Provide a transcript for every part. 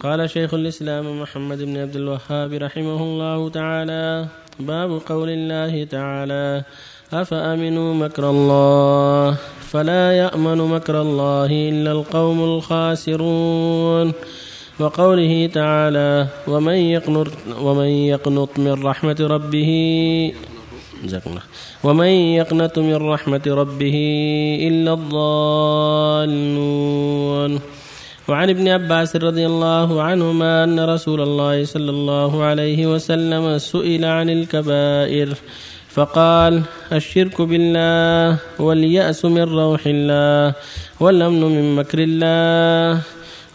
قال شيخ الإسلام محمد بن عبد الوهاب رحمه الله تعالى باب قول الله تعالى أفأمنوا مكر الله فلا يأمن مكر الله إلا القوم الخاسرون؟ وقوله تعالى ومن يقنط, ومن يقنط من رحمة ربه ومن يقنط من رحمة ربه إلا الضالون. وعن ابن عباس رضي الله عنهما أن رسول الله صلى الله عليه وسلم سئل عن الكبائر فقال الشرك بالله واليأس من روح الله والأمن من مكر الله.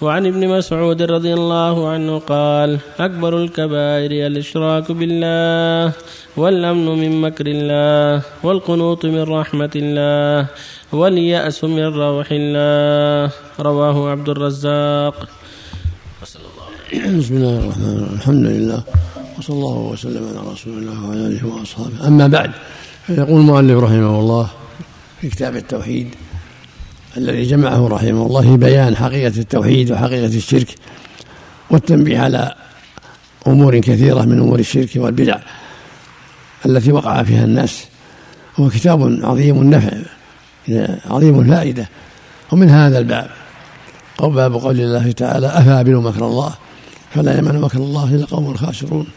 وعن ابن مسعود رضي الله عنه قال أكبر الكبائر الإشراك بالله والأمن من مكر الله والقنوط من رحمة الله واليأس من روح الله. رواه عبد الرزاق. بسم الله الرحمن الرحيم. الحمد لله. وصلى الله وسلم على رسول الله وعلى آله وأصحابه. أما بعد فيقول المؤلف رحمه الله في كتاب التوحيد الذي جمعه رحمه الله في بيان حقيقة التوحيد وحقيقة الشرك والتنبيه على أمور كثيرة من أمور الشرك والبدع التي وقع فيها الناس. هو كتاب عظيم النفع عظيم الفائدة. ومن هذا الباب أو باب قول الله تعالى أفأمنوا مكر الله؟ فلا يمن مكر الله إلا قوم خاسرون.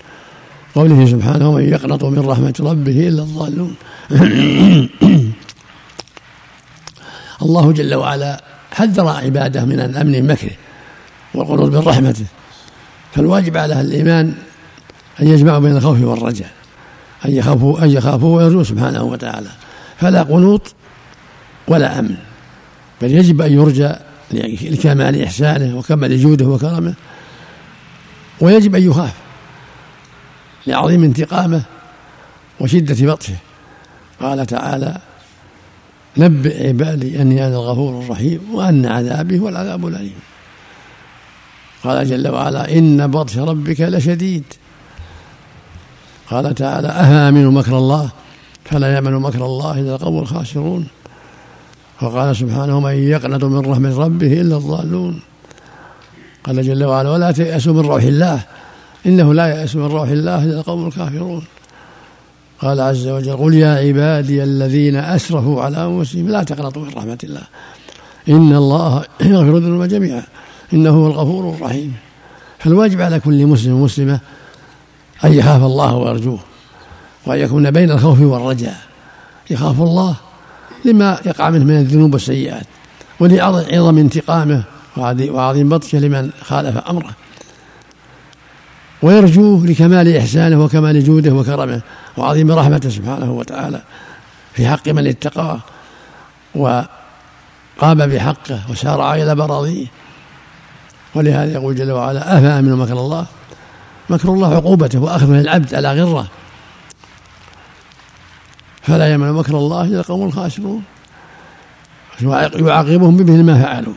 قوله سبحانه ومن يقنط من رحمة ربه إلا الضالون. الله جل وعلا حذر عباده من الأمن من مكره والقنوط من رحمته فالواجب على أهل الإيمان أن يجمعوا بين الخوف والرجاء أن يخافوا أن يخافوا ويرجوا سبحانه وتعالى. فلا قنوط ولا أمن بل يجب أن يرجى لكمال إحسانه وكمال جوده وكرمه ويجب أن يخاف لعظيم انتقامه وشدة بطشه. قال تعالى نبئ عبادي أني أنا الغفور الرحيم وأن عذابي هو العذاب الأليم. قال جل وعلا إن بطش ربك لشديد. قال تعالى أفامنوا مكر الله؟ فلا يأمن مكر الله إلا القوم الخاسرون. وقال سبحانه من يقنط من رحمة ربه إلا الضالون. قال جل وعلا ولا تيأسوا من روح الله. إنه لا يأس من روح الله إلا القوم الكافرون. قال عز وجل قل يا عبادي الذين أسرفوا على أنفسهم لا تقنطوا من رحمة الله. إن الله يغفر الذنوب جميعا. إنه هو الغفور الرحيم. فالواجب على كل مسلم ومسلمة أن يخاف الله ويرجوه وأن يكون بين الخوف والرجاء. يخاف الله لما يقع منه من الذنوب والسيئات ولعظم انتقامه وعظيم بطشه لمن خالف أمره. ويرجوه لكمال إحسانه وكمال جوده وكرمه. وعظيم رحمته سبحانه وتعالى في حق من اتقاه وقام بحقه وسارع إلى براضيه ولهذا يقول جل وعلا افامنوا مكر الله؟ مكر الله عقوبته واخذه العبد على غرة. فلا يمنع مكر الله إلا القوم الخاسرون. يعاقبهم بمثل ما فعلوا.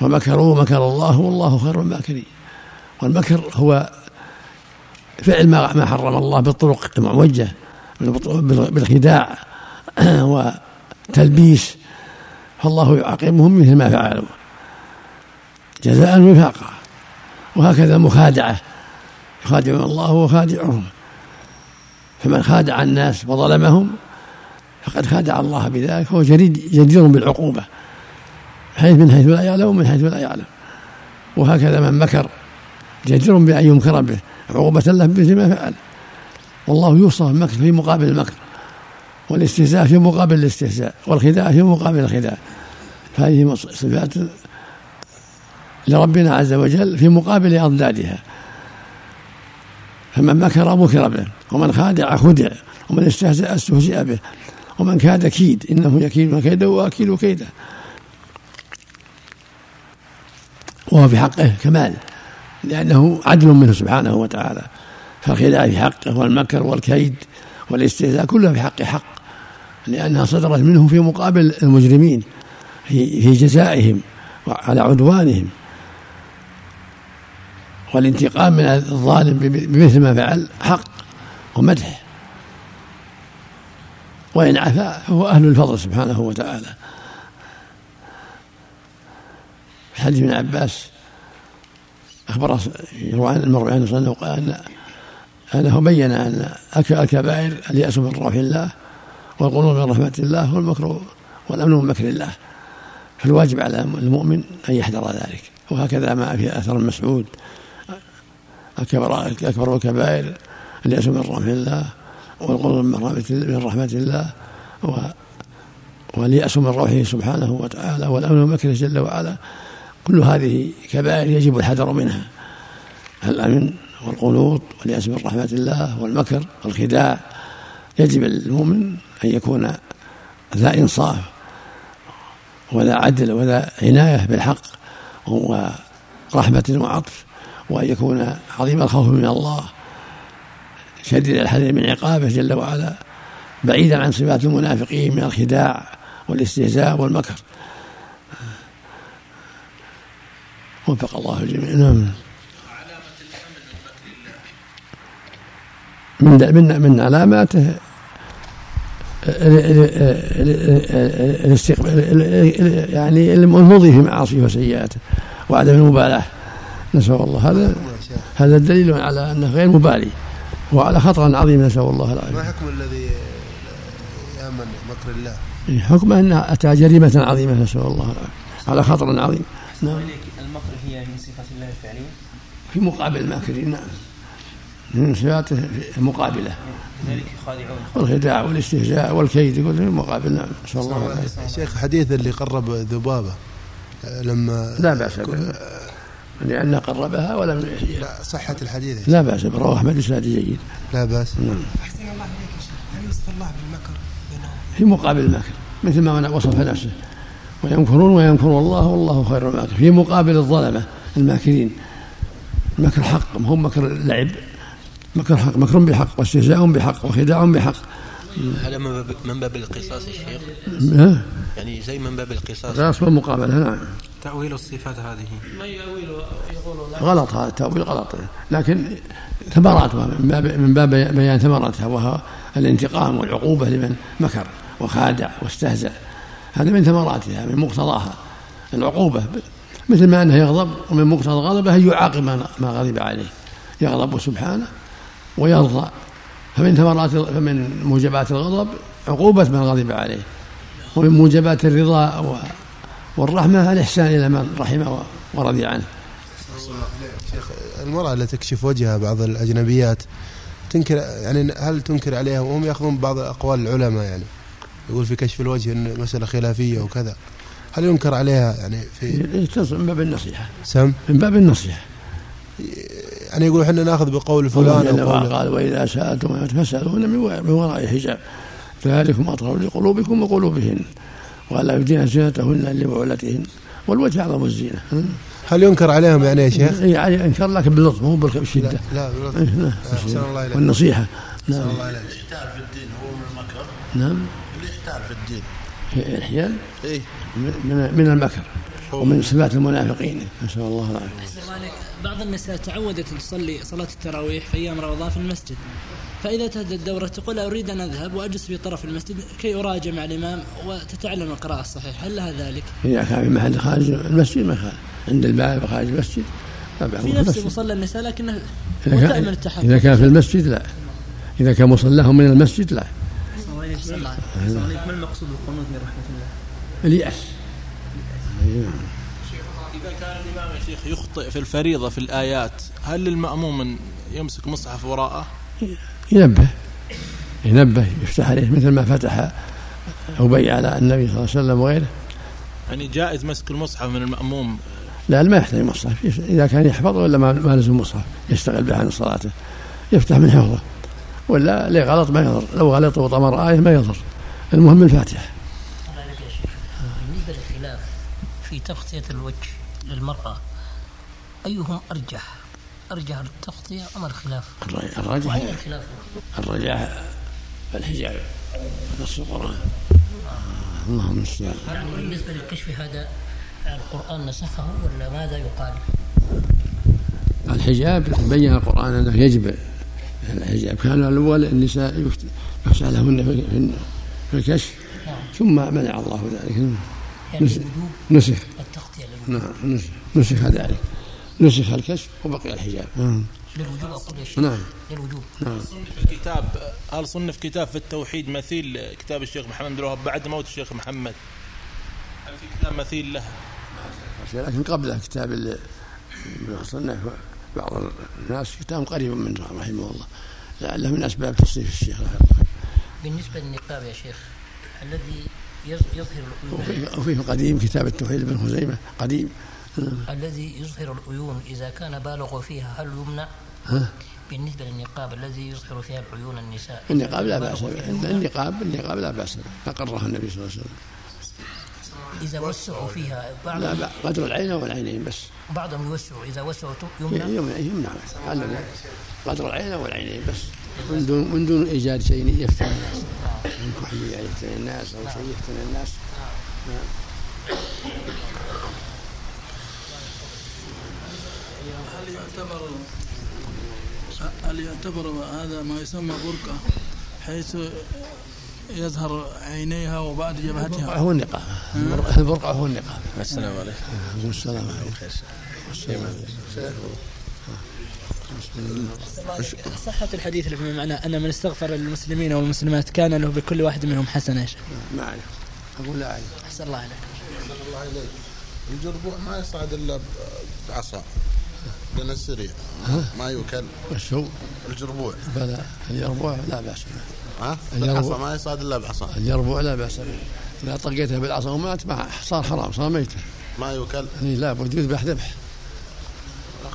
ومكروا مكر الله والله خير الماكرين والمكر هو فعل ما حرم الله بالطرق المعوجة بالخداع وتلبيس فالله يعاقبهم مثل ما فعلوا. جزاء وفاقا. وهكذا المخادعة يخادعون الله وخادعهم. فمن خادع الناس وظلمهم فقد خادع الله بذلك فهو جدير بالعقوبة حيث من حيث لا يعلم ومن حيث لا يعلم. وهكذا من مكر جدير بأن يمكر به عقوبة له بمثل ما فعل. والله يوصف المكر في مقابل المكر والاستهزاء في مقابل الاستهزاء والخداع في مقابل الخداع. فهذه صفات لربنا عز وجل في مقابل أضدادها. فمن مكر مكر به ومن خادع خدع ومن استهزأ استهزئ به ومن كاد كيد إنه يكيد كيدا وأكيد كيدا وهو في حقه كمال. لأنه عدل منه سبحانه وتعالى. فالخداع في حقه والمكر والكيد والاستهزاء كلها في حق حق لأنها صدرت منه في مقابل المجرمين في في جزائهم وعلى عدوانهم. والانتقام من الظالم بمثل ما فعل حق ومدح. وإن عفا فهو أهل الفضل سبحانه وتعالى. حديث ابن عباس أخبر يروى عن الله عليه وسلم قال أنه بين أن الكبائر اليأس من روح الله والقنوط من رحمة الله والمكر والأمن من مكر الله. فالواجب على المؤمن أن يحذر ذلك. وهكذا ما في أثر مسعود. أكبر الكبائر اليأس من رحمة الله والقنوط من رحمة الله واليأس من روحه سبحانه وتعالى والأمن من مكره جل وعلا. كل هذه كبائر يجب الحذر منها. الأمن والقنوط واليأس من رحمة الله والمكر والخداع؟ يجب المؤمن أن يكون ذا إنصاف وذا عدل وذا عناية بالحق ورحمة وعطف وأن يكون عظيم الخوف من الله شديد الحذر من عقابه جل وعلا بعيدا عن صفات المنافقين من الخداع والاستهزاء والمكر. وفق الله الجميع. نعم. من من من علاماته الاستقبال يعني المضي في معاصيه وسيئاته وعدم المبالاة. نسأل الله. هذا هذا دليل على أنه غير مبالي وعلى خطر عظيم. نسأل الله العافية. ما حكم الذي يأمن مكر الله؟ إيه، حكم انه اتى جريمه عظيمة. نسأل الله العافية. على خطر عظيم. نعم. المكر هي من صفات الله الفعلية؟ في مقابل الماكرين نعم. من صفاته المقابلة. لذلك يخادعون والخداع والاستهزاء والكيد يقول في المقابل نعم. نسأل الله العافية شيخ حديث اللي قرب ذبابة. لما لا بأس به. لأن قربها ولم لا صحة الحديث. لا بأس به. رواه أحمد إسناد جيد. لا بأس. نعم. أحسن الله إليك يا شيخ. هل يوصف الله بالمكر؟ في مقابل المكر مثل ما وصف نفسه. ويمكرون ويمكر الله والله خير الماكر. في مقابل الظلمة الماكرين. المكر حق ما هو مكر لعب مكر حق مكر بحق واستهزاء بحق وخداع بحق هذا من باب القصاص يا شيخ. يعني زي من باب القصاص. القصاص والمقابلة نعم تأويل الصفات هذه. ما يؤول يقول غلط هذا. التأويل غلط. لكن ثمراتها من باب من باب بيان ثمراتها وهو الانتقام والعقوبة لمن مكر وخادع واستهزأ. هذا من ثمراتها من مقتضاها. العقوبة مثل ما أنه يغضب ومن مقتضى غضبه أن يعاقب ما غضب عليه. يغضب سبحانه ويرضى. فمن ثمرات فمن موجبات الغضب عقوبة من غضب عليه. ومن موجبات الرضا والرحمة الإحسان إلى من رحمه ورضي عنه. شيخ المرأة التي تكشف وجهها بعض الأجنبيات تنكر يعني هل تنكر عليها وهم يأخذون بعض أقوال العلماء يعني؟ يقول في كشف الوجه أن مسألة خلافية وكذا. هل ينكر عليها يعني في من باب النصيحة. سم؟ من باب النصيحة. يعني يقول إحنا نأخذ بقول فلان قال وإذا سألتم فاسالون من وراء حجاب. ذلكم أطهر لقلوبكم وقلوبهن. ولا يبدين زينتهن لبعولتهن. والوجه أعظم الزينة. هل ينكر عليهم يعني يا شيخ؟ اي يعني انكر لكن باللطف مو بالشده لا, لا باللطف. إيه نعم الله إليك. والنصيحة. نعم. الله الاحتال في الدين هو من المكر. نعم. الاحتال في الدين؟ الاحيال إيه. من من المكر ومن صفات المنافقين. نسأل الله العافية. بعض النساء تعودت تصلي صلاة التراويح في أيام رمضان في المسجد. فإذا انتهت الدورة تقول أريد أن أذهب وأجلس في طرف المسجد كي أراجع مع الإمام وتتعلم القراءة الصحيحة. هل لها ذلك؟ إذا كان في محل خارج المسجد ما خالف عند الباب خارج المسجد في نفس مصلى النساء لكنه إذا كان, التحفظ إذا كان في المسجد لا. إذا كان مصلاهم من المسجد لا. ما المقصود بالقنوت من رحمة الله؟ اليأس. إذا كان الإمام يا شيخ يخطئ في الفريضة في الآيات هل للمأموم أن يمسك مصحف وراءه؟ ينبه. ينبه يفتح عليه مثل ما فتح أبي على النبي صلى الله عليه وسلم وغيره. يعني جائز مسك المصحف من المأموم؟ لا ما يحتاج مصحف. إذا كان يحفظ ولا ما لزم مصحف يشتغل به عن صلاته يفتح من حفظه. ولا ليه غلط ما يضر. لو غلط وطمر آية ما يضر. المهم الفاتحة. بالنسبة للخلاف في تغطية الوجه للمرأة أيهم أرجح؟ أرجح التغطية أم الخلاف؟ الراجح الراجح الحجاب. نص القرآن. اللهم المستعان يعني بالنسبة للكشف هذا القرآن نسخه ولا ماذا يقال؟ الحجاب بين القرآن أنه يجب الحجاب. كان الأول النساء يخشى لهن في الكشف. نعم. ثم منع الله ذلك. يعني نسخ. التغطية نعم نسخ. ذلك. نسخ الكشف وبقي الحجاب. نعم. للوجوب أقول يا شيخ نعم. للوجوب. نعم. كتاب هل صنف كتاب في التوحيد مثيل كتاب الشيخ محمد بن الوهاب بعد موت الشيخ محمد. هل في كتاب مثيل له؟ لكن قبله كتاب اللي صنف بعض الناس كتاب قريب منه رحمه الله. لعله من أسباب تصنيف الشيخ رحمه الله. بالنسبة للنقاب يا شيخ الذي يظ- يظهر العيون وفيه- قديم كتاب التوحيد بن خزيمة قديم. الذي يظهر العيون إذا كان بالغ فيها هل يمنع؟ ها؟ بالنسبة للنقاب الذي يظهر فيها العيون النساء النقاب لا بأس بالغ به. النقاب النقاب لا بأس به. اقره النبي صلى الله عليه وسلم. إذا وسعوا فيها. لا بعضهم بأس. قدر العين والعينين بس. بعضهم يوسعوا. إذا وسعوا يمنع. يمنع يمنع قدر العين والعينين بس. من دون من دون إيجاد شيء يفتن الناس. من كحلية يفتن الناس أو شيء يفتن الناس. هل يعتبر هل يعتبر هذا ما يسمى برقع حيث يظهر عينيها وبعد جبهتها. هو النقاب البرقع هو النقاب السلام عليكم. عليكم السلام. عليكم صحة الحديث اللي في معناه أن من استغفر للمسلمين والمسلمات كان له بكل واحد منهم حسنة يا شيخ ما اعرف أقول لا اعرف أحسن الله عليك. الله عليك. الجربوع ما يصعد إلا بعصا. لأن السريع ما يوكل وش هو؟ الجربوع. بلى اليربوع لا بأس به. ها؟ الجربوع. العصا ما يصعد إلا بعصا. اليربوع لا بأس به. إذا طقيته بالعصا ومات ما صار حرام صار ميتا ما يوكل يعني لا بد يذبح ذبح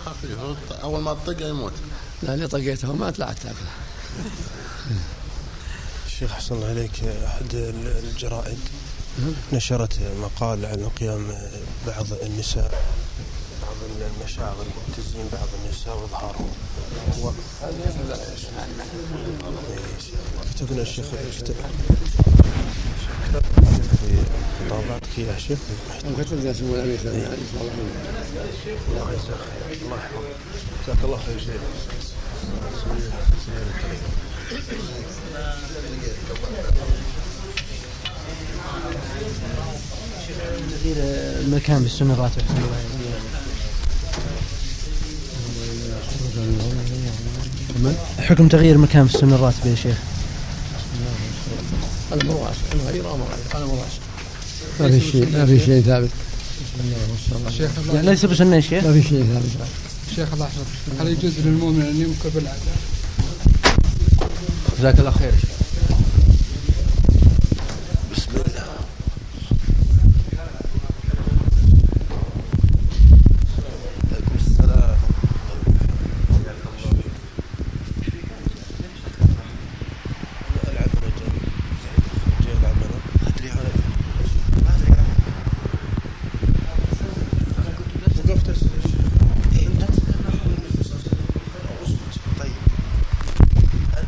خفيف أول ما تطق يموت. لا اللي طقيته ومات لا عاد تاكله. الشيخ أحسن الله عليك أحد الجرائد نشرت مقال عن قيام بعض النساء. بعض المشاغل تزيين بعض النساء وإظهارهم و... كتبنا الشيخ في طابعتك يا شيخ. وكتب ذات الامير سلمان ان شاء الله يجزاك الله يحفظك جزاك الله خير شيخ. المكان بالسنة الراتب أحسن الله حكم تغيير مكان في السنة الراتب يا شيخ. الامر واسع الغير أمر الامر واسع ما في شيء ما في شيء ثابت. شيخ الله. يعني ليس بسنة يا شيخ. ما في شيء ثابت. شيخ الله يحفظك هل يجوز للمؤمن أن يمكر بالعدل؟ جزاك الله خير بسم